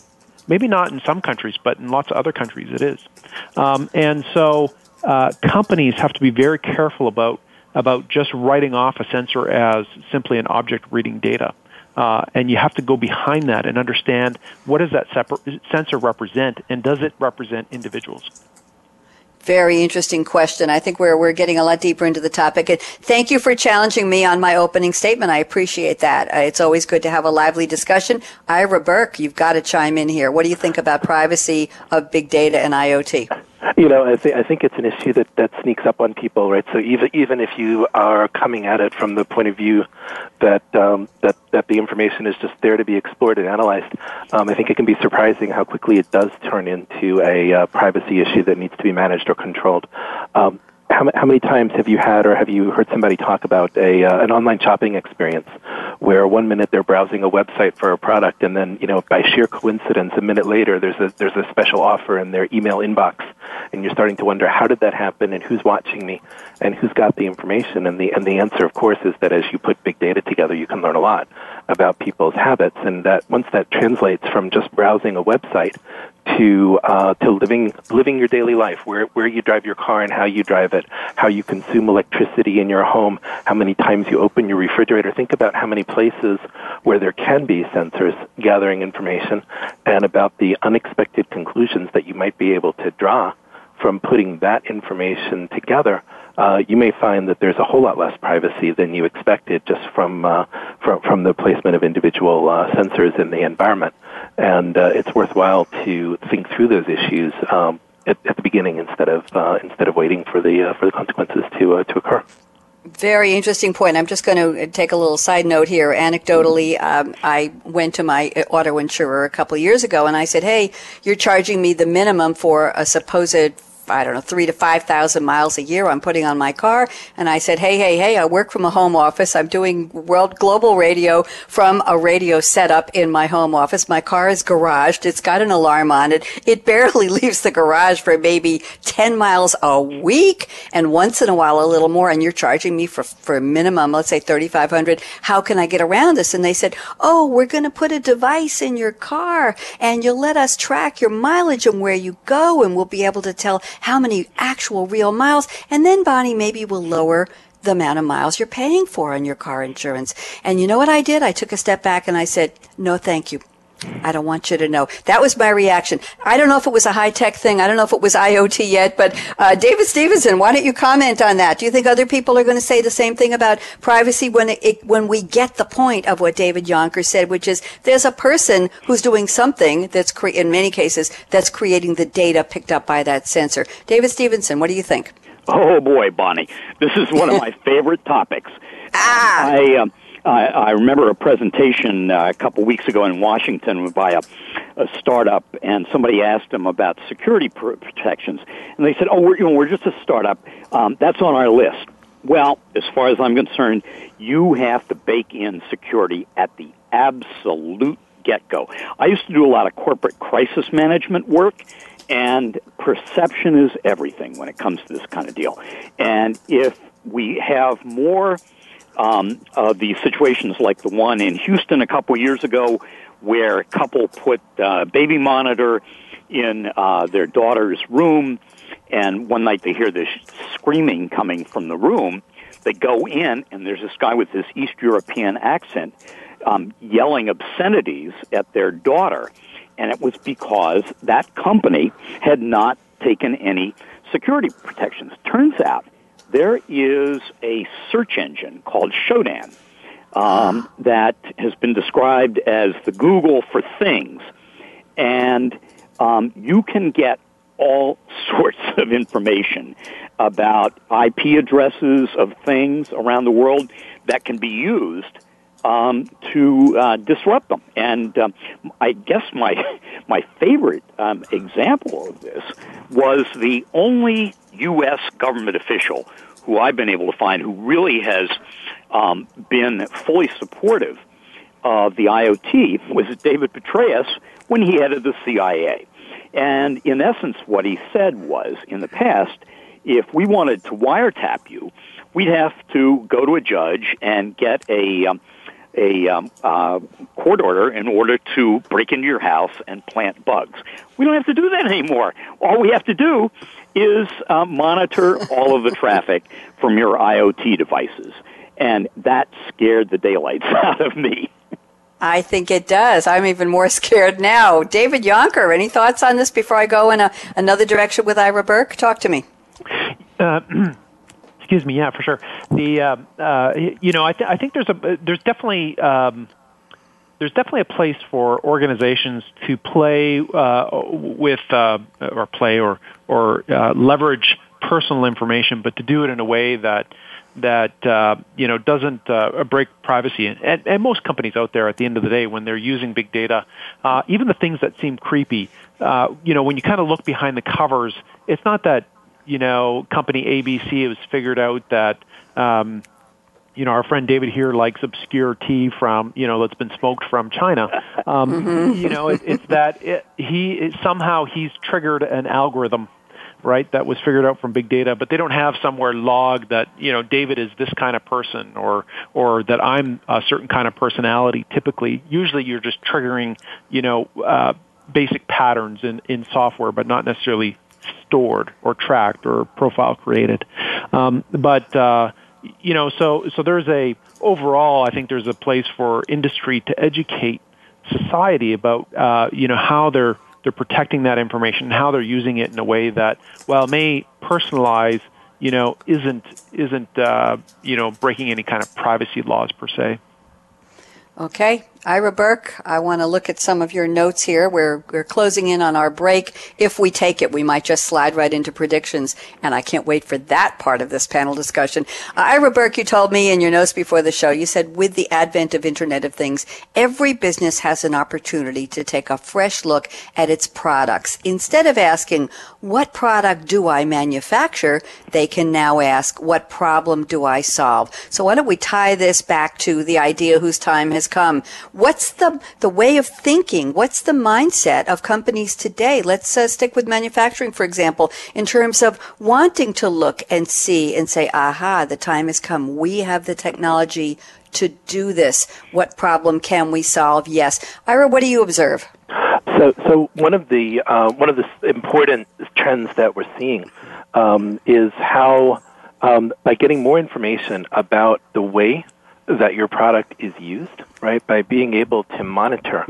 Maybe not in some countries, but in lots of other countries it is. Um, and so uh, companies have to be very careful about about just writing off a sensor as simply an object reading data. Uh, and you have to go behind that and understand what does that separ- sensor represent, and does it represent individuals? Very interesting question. I think we're, we're getting a lot deeper into the topic. And thank you for challenging me on my opening statement. I appreciate that. Uh, it's always good to have a lively discussion. Ira Berk, you've got to chime in here. What do you think about privacy of big data and IoT? You know, I, th- I think it's an issue that, that sneaks up on people, right? So even even if you are coming at it from the point of view that um, that that the information is just there to be explored and analyzed, um, I think it can be surprising how quickly it does turn into a uh, privacy issue that needs to be managed or controlled. Um, how, how many times have you had or have you heard somebody talk about a uh, an online shopping experience where one minute they're browsing a website for a product and then you know by sheer coincidence a minute later there's a there's a special offer in their email inbox and you're starting to wonder how did that happen and who's watching me and who's got the information? And the and the answer of course is that as you put big data together you can learn a lot about people's habits and that once that translates from just browsing a website to uh, to living living your daily life, where where you drive your car and how you drive it, how you consume electricity in your home, how many times you open your refrigerator. Think about how many places where there can be sensors gathering information, and about the unexpected conclusions that you might be able to draw from putting that information together uh, you may find that there's a whole lot less privacy than you expected just from uh, from, from the placement of individual uh, sensors in the environment. And uh, it's worthwhile to think through those issues um, at, at, the beginning instead of uh, instead of waiting for the uh, for the consequences to to occur. Very interesting point. I'm just going to take a little side note here. Anecdotally, um, I went to my auto insurer a couple years ago and I said, Hey, you're charging me the minimum for a supposed I don't know, three to 5,000 miles a year I'm putting on my car. And I said, hey, hey, hey, I work from a home office. I'm doing world global radio from a radio setup in my home office. My car is garaged. It's got an alarm on it. It barely <laughs> leaves the garage for maybe 10 miles a week and once in a while a little more. And you're charging me for, for a minimum, let's say 3,500. How can I get around this? And they said, oh, we're going to put a device in your car and you'll let us track your mileage and where you go and we'll be able to tell how many actual real miles, and then Bonnie maybe will lower the amount of miles you're paying for on your car insurance. And you know what I did? I took a step back and I said, no, thank you. I don't want you to know. That was my reaction. I don't know if it was a high tech thing. I don't know if it was IoT yet, but uh, David Stephenson, why don't you comment on that? Do you think other people are going to say the same thing about privacy when it, when we get the point of what David Jonker said, which is there's a person who's doing something that's cre- in many cases that's creating the data picked up by that sensor. David Stephenson, what do you think? Oh boy, Bonnie, this is one of my <laughs> favorite topics. Ah. I. Um, I, I remember a presentation uh, a couple weeks ago in Washington by a, a startup, and somebody asked them about security pr- protections, and they said, "Oh, we're you know we're just a startup. Um, that's on our list." Well, as far as I'm concerned, you have to bake in security at the absolute get-go. I used to do a lot of corporate crisis management work, and perception is everything when it comes to this kind of deal. And if we have more um, uh, the situations like the one in Houston a couple years ago, where a couple put uh, baby monitor in uh, their daughter's room, and one night they hear this screaming coming from the room. They go in, and there's this guy with this East European accent um, yelling obscenities at their daughter. And it was because that company had not taken any security protections. Turns out there is a search engine called Shodan um, that has been described as the Google for things. And um, you can get all <laughs> sorts of information about IP addresses of things around the world that can be used um, to uh, disrupt them. And um, I guess my <laughs> my favorite um, example of this was the only U.S. government official who I've been able to find who really has um, been fully supportive of the IoT was David Petraeus when he headed the CIA. And in essence, what he said was, in the past, if we wanted to wiretap you, we'd have to go to a judge and get a um, a um, uh, court order in order to break into your house and plant bugs. We don't have to do that anymore. All we have to do is uh, monitor all of the <laughs> traffic from your IoT devices, and that scared the daylights <laughs> out of me. I think it does. I'm even more <laughs> scared now. David Jonker, any thoughts on this before I go in a, another direction with Ira Berk? Talk to me. Uh, <clears throat> excuse me. Yeah, for sure. The uh, uh, you know I, th- I think there's a there's definitely um, there's definitely a place for organizations to play uh, with uh, or play or or uh, leverage personal information, but to do it in a way that that uh, you know doesn't uh, break privacy. And, and most companies out there, at the end of the day, when they're using big data, uh, even the things that seem creepy, uh, you know, when you kind of look behind the covers, it's not that you know company ABC has figured out that. Um, you know, our friend David here likes obscure tea from, you know, that's been smoked from China. Um, mm-hmm. You know, it, it's that it, he it, somehow he's triggered an algorithm right? That was figured out from big data, but they don't have somewhere logged that you know David is this kind of person, or or that I'm a certain kind of personality. Typically, usually you're just triggering you know uh, basic patterns in in software, but not necessarily stored or tracked or profile created. Um, but uh, you know, so so there's a overall, I think there's a place for industry to educate society about uh, you know how they're they're protecting that information, how they're using it in a way that, while may personalize, you know, isn't isn't uh, you know breaking any kind of privacy laws per se. Okay. Ira Berk, I want to look at some of your notes here. We're, we're closing in on our break. If we take it, we might just slide right into predictions. And I can't wait for that part of this panel discussion. Uh, Ira Berk, you told me in your notes before the show, you said with the advent of Internet of Things, every business has an opportunity to take a fresh look at its products. Instead of asking, what product do I manufacture? They can now ask, what problem do I solve? So why don't we tie this back to the idea whose time has come? What's the, the way of thinking? What's the mindset of companies today? Let's uh, stick with manufacturing, for example, in terms of wanting to look and see and say, aha, the time has come. We have the technology to do this. What problem can we solve? Yes. Ira, what do you observe? So, so one of the uh, one of the important trends that we're seeing um, is how um, by getting more information about the way that your product is used, right? By being able to monitor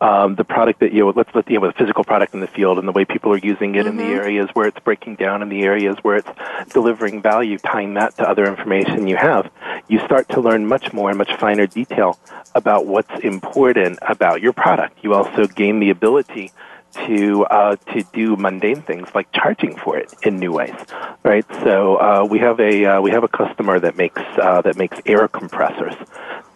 um, the product that you know, let's let you know, a physical product in the field and the way people are using it mm-hmm. in the mm-hmm. areas where it's breaking down, in the areas where it's delivering value, tying that to other information you have, you start to learn much more and much finer detail about what's important about your product. You also gain the ability to uh, to do mundane things like charging for it in new ways, right? So uh, we have a uh, we have a customer that makes uh, that makes air compressors,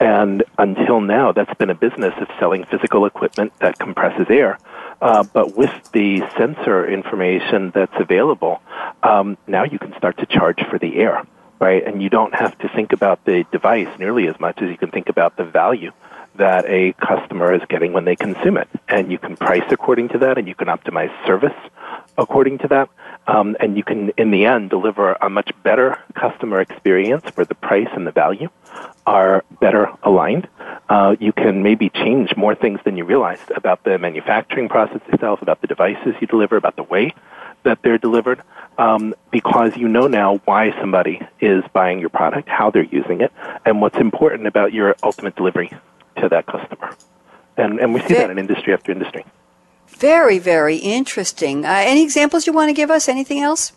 and until now that's been a business of selling physical equipment that compresses air. Uh, but with the sensor information that's available, um, now you can start to charge for the air, right? And you don't have to think about the device nearly as much as you can think about the value that a customer is getting when they consume it. And you can price according to that, and you can optimize service according to that. Um, and you can, in the end, deliver a much better customer experience where the price and the value are better aligned. uh, you can maybe change more things than you realized about the manufacturing process itself, about the devices you deliver, about the way that they're delivered, um, because you know now why somebody is buying your product, how they're using it, and what's important about your ultimate delivery to that customer. And, and we see that in industry after industry. Very, very interesting. Uh, any examples you want to give us? Anything else?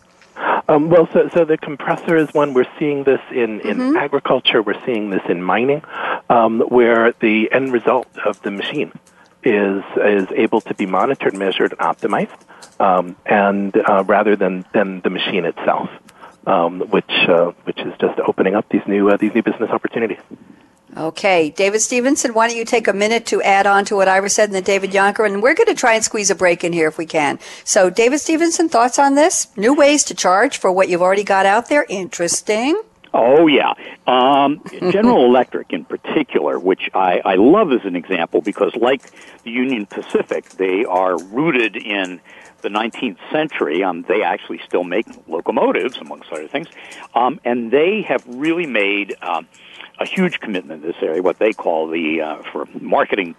Um, well, so, so the compressor is one. We're seeing this in, in mm-hmm. agriculture. We're seeing this in mining, um, where the end result of the machine is is able to be monitored, measured, and optimized, um, and uh, rather than, than the machine itself, um, which uh, which is just opening up these new uh, these new business opportunities. Okay, David Stephenson, why don't you take a minute to add on to what Ira said and then David Jonker, and we're going to try and squeeze a break in here if we can. So, David Stephenson, thoughts on this? New ways to charge for what you've already got out there? Interesting. Oh yeah, um, <laughs> General Electric in particular, which I, I love as an example because, like the Union Pacific, they are rooted in the 19th century. Um, they actually still make locomotives, amongst other things, um, and they have really made. Um, a huge commitment in this area, what they call the, uh, for marketing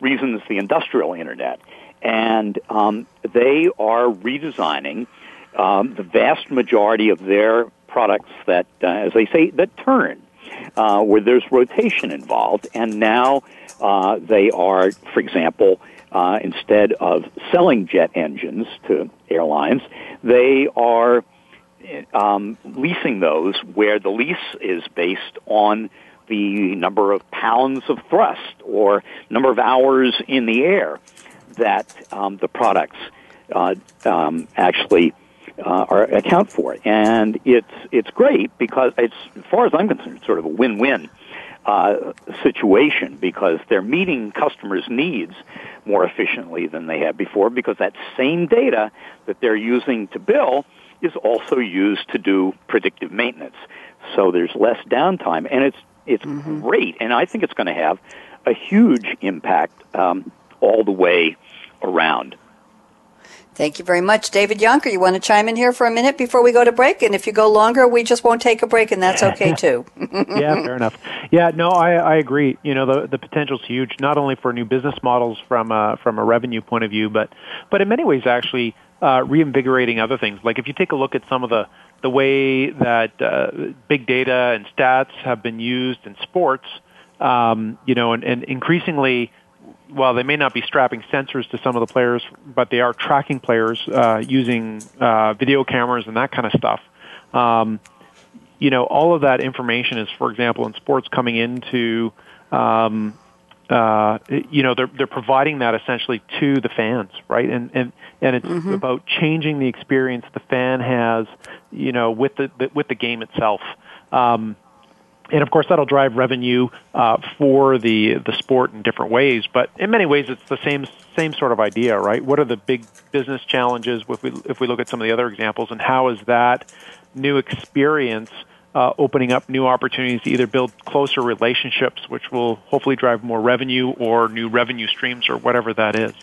reasons, the industrial internet. And um, they are redesigning um, the vast majority of their products that, uh, as they say, that turn, uh, where there's rotation involved. And now uh, they are, for example, uh, instead of selling jet engines to airlines, they are um, leasing those where the lease is based on the number of pounds of thrust or number of hours in the air that um, the products uh, um, actually uh, are, account for. And it's it's great because it's, as far as I'm concerned, sort of a win-win uh, situation because they're meeting customers' needs more efficiently than they have before because that same data that they're using to bill is also used to do predictive maintenance. So there's less downtime, and it's it's mm-hmm. great, and I think it's going to have a huge impact um, all the way around. Thank you very much. David Jonker, you want to chime in here for a minute before we go to break? And if you go longer, we just won't take a break, and that's <laughs> okay too. yeah, <laughs> fair enough. Yeah, no, I, I agree. You know, the the potential is huge, not only for new business models from a, from a revenue point of view, but but in many ways, actually, uh, reinvigorating other things. Like if you take a look at some of the the way that uh, big data and stats have been used in sports, um, you know, and, and increasingly, while they may not be strapping sensors to some of the players, but they are tracking players uh, using uh, video cameras and that kind of stuff. Um, you know, all of that information is, for example, in sports coming into um, uh, you know they're they're providing that essentially to the fans, right? And and and it's mm-hmm. about changing the experience the fan has, you know, with the, the with the game itself. Um, and of course, that'll drive revenue uh, for the the sport in different ways. But in many ways, it's the same same sort of idea, right? What are the big business challenges if we if we look at some of the other examples, and how is that new experience uh, opening up new opportunities to either build closer relationships, which will hopefully drive more revenue or new revenue streams or whatever that is.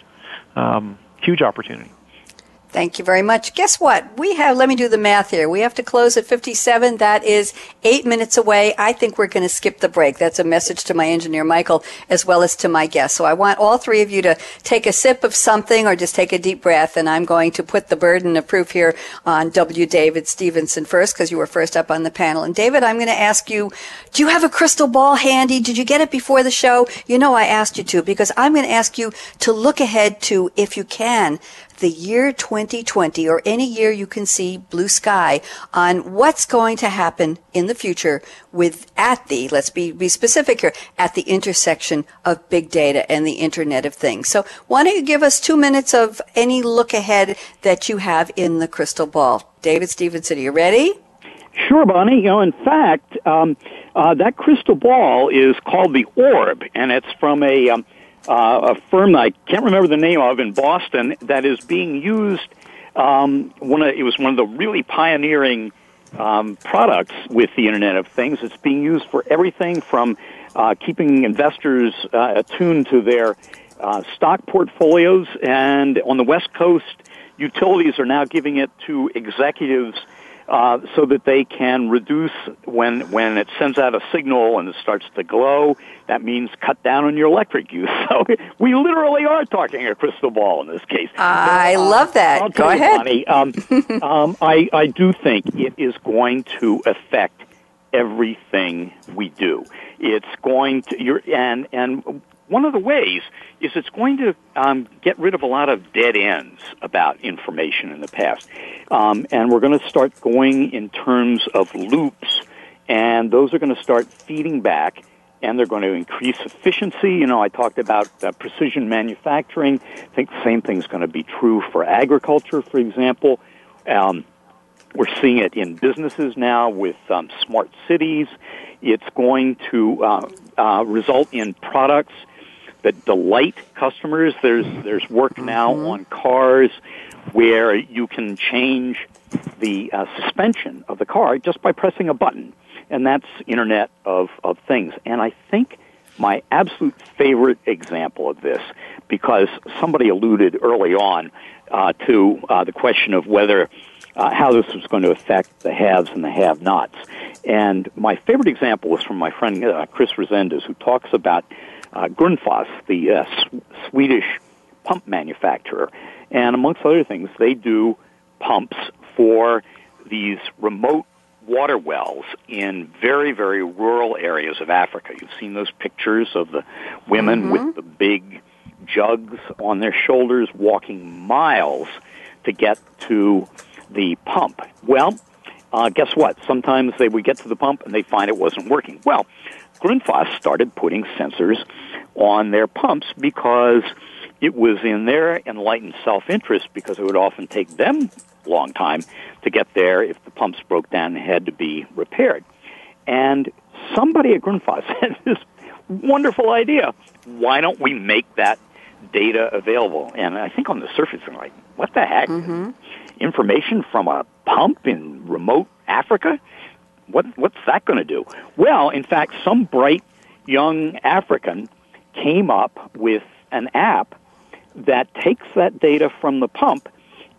Um, huge opportunity. Thank you very much. Guess what? We have, let me do the math here. We have to close at 57. That is eight minutes away. I think we're going to skip the break. That's a message to my engineer, Michael, as well as to my guests. So I want all three of you to take a sip of something or just take a deep breath. And I'm going to put the burden of proof here on W. David Stephenson first, because you were first up on the panel. And David, I'm going to ask you, do you have a crystal ball handy? Did you get it before the show? You know, I asked you to because I'm going to ask you to look ahead to, if you can, the year 2020 or any year you can see blue sky on what's going to happen in the future with at the, let's be, be specific here, at the intersection of big data and the Internet of Things. So why don't you give us two minutes of any look ahead that you have in the crystal ball? David Stephenson, are you ready? Sure, Bonnie. You know, in fact, um, uh, that crystal ball is called the Orb, and it's from a um, uh, a firm I can't remember the name of in Boston that is being used. Um, one of, it was one of the really pioneering um, products with the Internet of Things. It's being used for everything from uh, keeping investors uh, attuned to their uh, stock portfolios, and on the West Coast, utilities are now giving it to executives uh, so that they can reduce when when it sends out a signal and it starts to glow. That means cut down on your electric use. <laughs> So we literally are talking a crystal ball in this case. I uh, love that. I'll Go you, ahead. Bonnie, um, <laughs> um, I I do think it is going to affect everything we do. It's going to you're, and and one of the ways is it's going to um, get rid of a lot of dead ends about information in the past, um, and we're going to start going in terms of loops, and those are going to start feeding back. And they're going to increase efficiency. You know, I talked about uh, precision manufacturing. I think the same thing's going to be true for agriculture, for example. Um, we're seeing it in businesses now with um, smart cities. It's going to uh, uh, result in products that delight customers. There's there's work now on cars where you can change the uh, suspension of the car just by pressing a button, and that's Internet of of Things. And I think my absolute favorite example of this, because somebody alluded early on uh, to uh, the question of whether uh, how this was going to affect the haves and the have-nots. And my favorite example was from my friend uh, Chris Rezendes, who talks about uh, Grundfos, the uh, S- Swedish pump manufacturer. And amongst other things, they do pumps for these remote water wells in very, very rural areas of Africa. You've seen those pictures of the women with the big jugs on their shoulders walking miles to get to the pump. Well, uh, guess what? Sometimes they would get to the pump and they find it wasn't working. Well, Grundfos started putting sensors on their pumps because it was in their enlightened self-interest because it would often take them a long time to get there if the pumps broke down and had to be repaired. And somebody at Grundfos <laughs> had this wonderful idea. Why don't we make that data available? And I think on the surface, I'm like, what the heck? Mm-hmm. Information from a pump in remote Africa? What, what's that going to do? Well, in fact, some bright young African came up with an app that takes that data from the pump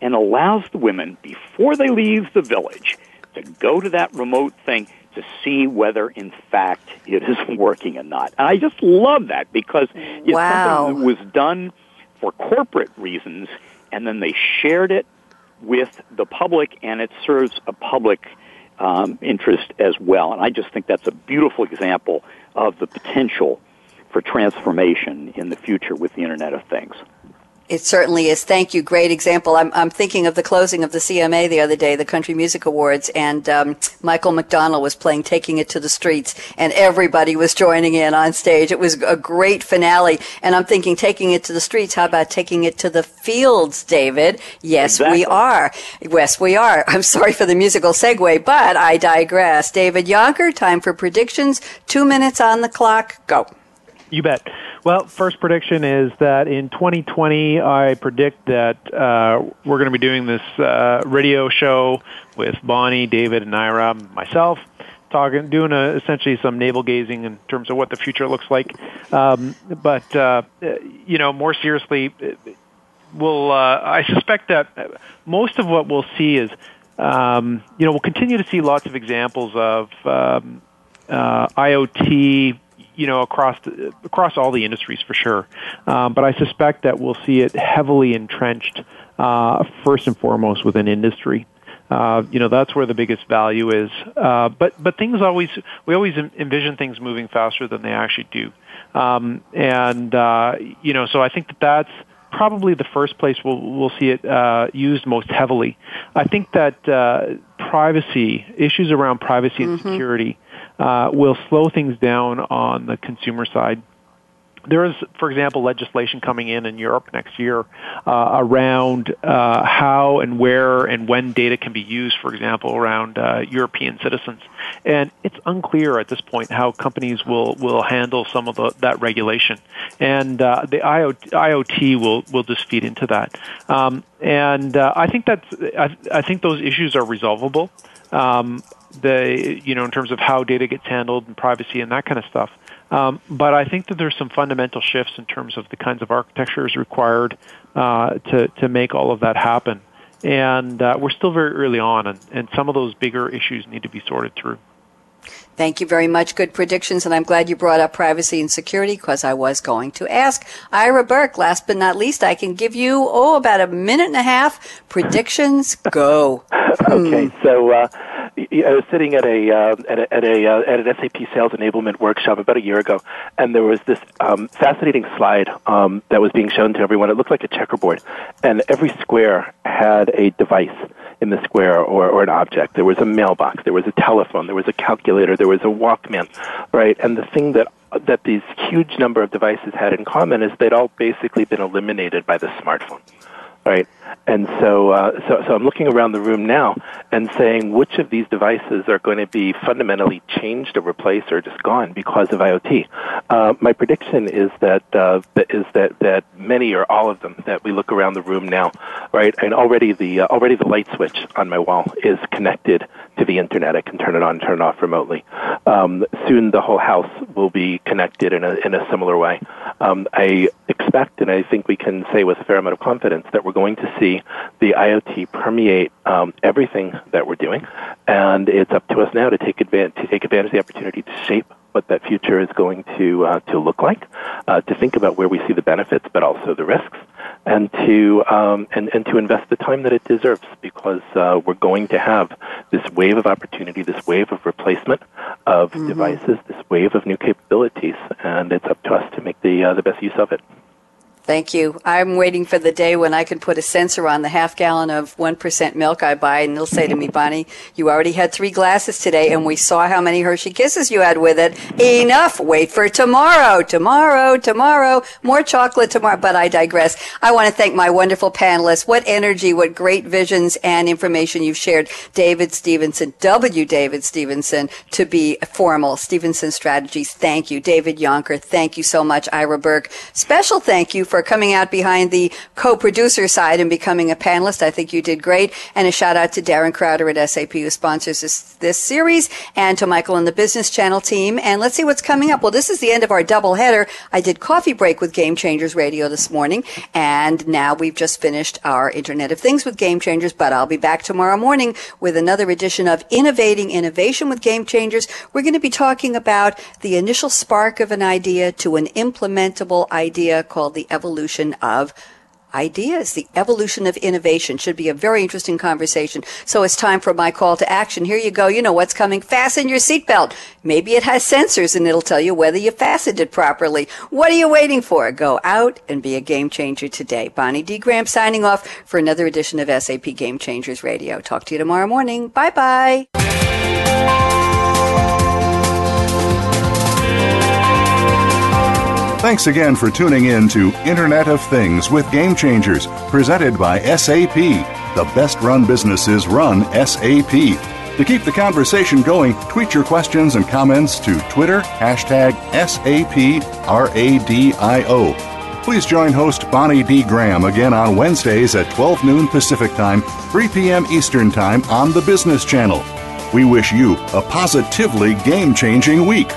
and allows the women, before they leave the village, to go to that remote thing to see whether, in fact, it is <laughs> working or not. And I just love that because it's Wow. something that was done for corporate reasons, and then they shared it with the public, and it serves a public um, interest as well. And I just think that's a beautiful example of the potential for transformation in the future with the Internet of Things. It certainly is. Thank you. Great example. I'm, I'm thinking of the closing of the CMA the other day, the Country Music Awards, and um, Michael McDonald was playing Taking It to the Streets, and everybody was joining in on stage. It was a great finale. And I'm thinking, taking it to the streets, how about taking it to the fields, David? Yes, we are. Yes, we are. <laughs> I'm sorry for the musical segue, but I digress. David Jonker, time for predictions. Two minutes on the clock. Go. You bet. Well, first prediction is that in 2020, I predict that uh, we're going to be doing this uh, radio show with Bonnie, David, and Ira, myself, talking, doing a, essentially some navel gazing in terms of what the future looks like. Um, but uh, you know, more seriously, we'll. Uh, I suspect that most of what we'll see is, um, you know, we'll continue to see lots of examples of um, uh, IoT you know across the, across all the industries for sure. Um, but I suspect that we'll see it heavily entrenched uh, first and foremost within industry. Uh, you know that's where the biggest value is. Uh, but but things always we always envision things moving faster than they actually do. Um, and uh, you know so I think that that's probably the first place we'll we'll see it uh, used most heavily. I think that uh, privacy issues around privacy and security uh, will slow things down on the consumer side. There is, for example, legislation coming in in Europe next year uh, around uh, how and where and when data can be used, for example, around uh, European citizens. And it's unclear at this point how companies will, will handle some of the, that regulation. And uh, the IoT, IoT will, will just feed into that. Um, and uh, I think that's I, I think those issues are resolvable. Um, the you know in terms of how data gets handled and privacy and that kind of stuff. Um, but I think that there's some fundamental shifts in terms of the kinds of architectures required uh, to to make all of that happen. and uh, we're still very early on, and, and some of those bigger issues need to be sorted through. Thank you very much. Good predictions, and I'm glad you brought up privacy and security because I was going to ask. Ira Berk, last but not least, I can give you, oh, about a minute and a half. Predictions, go. <laughs> okay, so uh, I was sitting at a, uh, at, a, at, a uh, at an SAP sales enablement workshop about a year ago, and there was this um, fascinating slide um, that was being shown to everyone. It looked like a checkerboard, and every square had a device in the square or, or an object. There was a mailbox, there was a telephone, there was a calculator, there was a Walkman, right? And the thing that that these huge number of devices had in common is they'd all basically been eliminated by the smartphone right? And so, uh, so, so I'm looking around the room now and saying which of these devices are going to be fundamentally changed or replaced or just gone because of IoT. Uh, my prediction is that uh, is that that many or all of them that we look around the room now, right? And already the uh, already the light switch on my wall is connected to the internet. I can turn it on, turn it off remotely. Um, soon, the whole house will be connected in a in a similar way. Um, I expect, and I think we can say with a fair amount of confidence that we're going to see the IoT permeate um, everything that we're doing, and it's up to us now to take advantage to take advantage of the opportunity to shape what that future is going to uh, to look like, uh, to think about where we see the benefits, but also the risks, and to um, and, and to invest the time that it deserves because uh, we're going to have this wave of opportunity, this wave of replacement of mm-hmm. devices, this wave of new capabilities, and it's up to us to make the uh, the best use of it. Thank you. I'm waiting for the day when I can put a sensor on the half gallon of 1% milk I buy, and they'll say to me, Bonnie, you already had three glasses today, and we saw how many Hershey Kisses you had with it. Enough. Wait for tomorrow. Tomorrow. Tomorrow. More chocolate tomorrow. But I digress. I want to thank my wonderful panelists. What energy, what great visions and information you've shared. David Stephenson, W. David Stephenson, to be formal. Stephenson Strategies. Thank you. David Jonker. Thank you so much. Ira Berk. Special thank you for coming out behind the co-producer side and becoming a panelist. I think you did great. And a shout out to Darren Crowder at SAP who sponsors this, this series and to Michael and the Business Channel team. And let's see what's coming up. Well, this is the end of our double header. I did coffee break with Game Changers Radio this morning. And now we've just finished our Internet of Things with Game Changers, but I'll be back tomorrow morning with another edition of Innovating Innovation with Game Changers. We're going to be talking about the initial spark of an idea to an implementable idea called the evolution of ideas, the evolution of innovation should be a very interesting conversation. So it's time for my call to action. Here you go. You know what's coming. Fasten your seatbelt. Maybe it has sensors and it'll tell you whether you fastened it properly. What are you waiting for? Go out and be a game changer today. Bonnie D. Graham signing off for another edition of SAP Game Changers Radio. Talk to you tomorrow morning. Bye bye. Thanks again for tuning in to Internet of Things with Game Changers, presented by SAP. The best run businesses run SAP. To keep the conversation going, tweet your questions and comments to Twitter, hashtag SAPRADIO. Please join host Bonnie D. Graham again on Wednesdays at 12 noon Pacific Time, 3 p.m. Eastern Time on the Business Channel. We wish you a positively game changing week.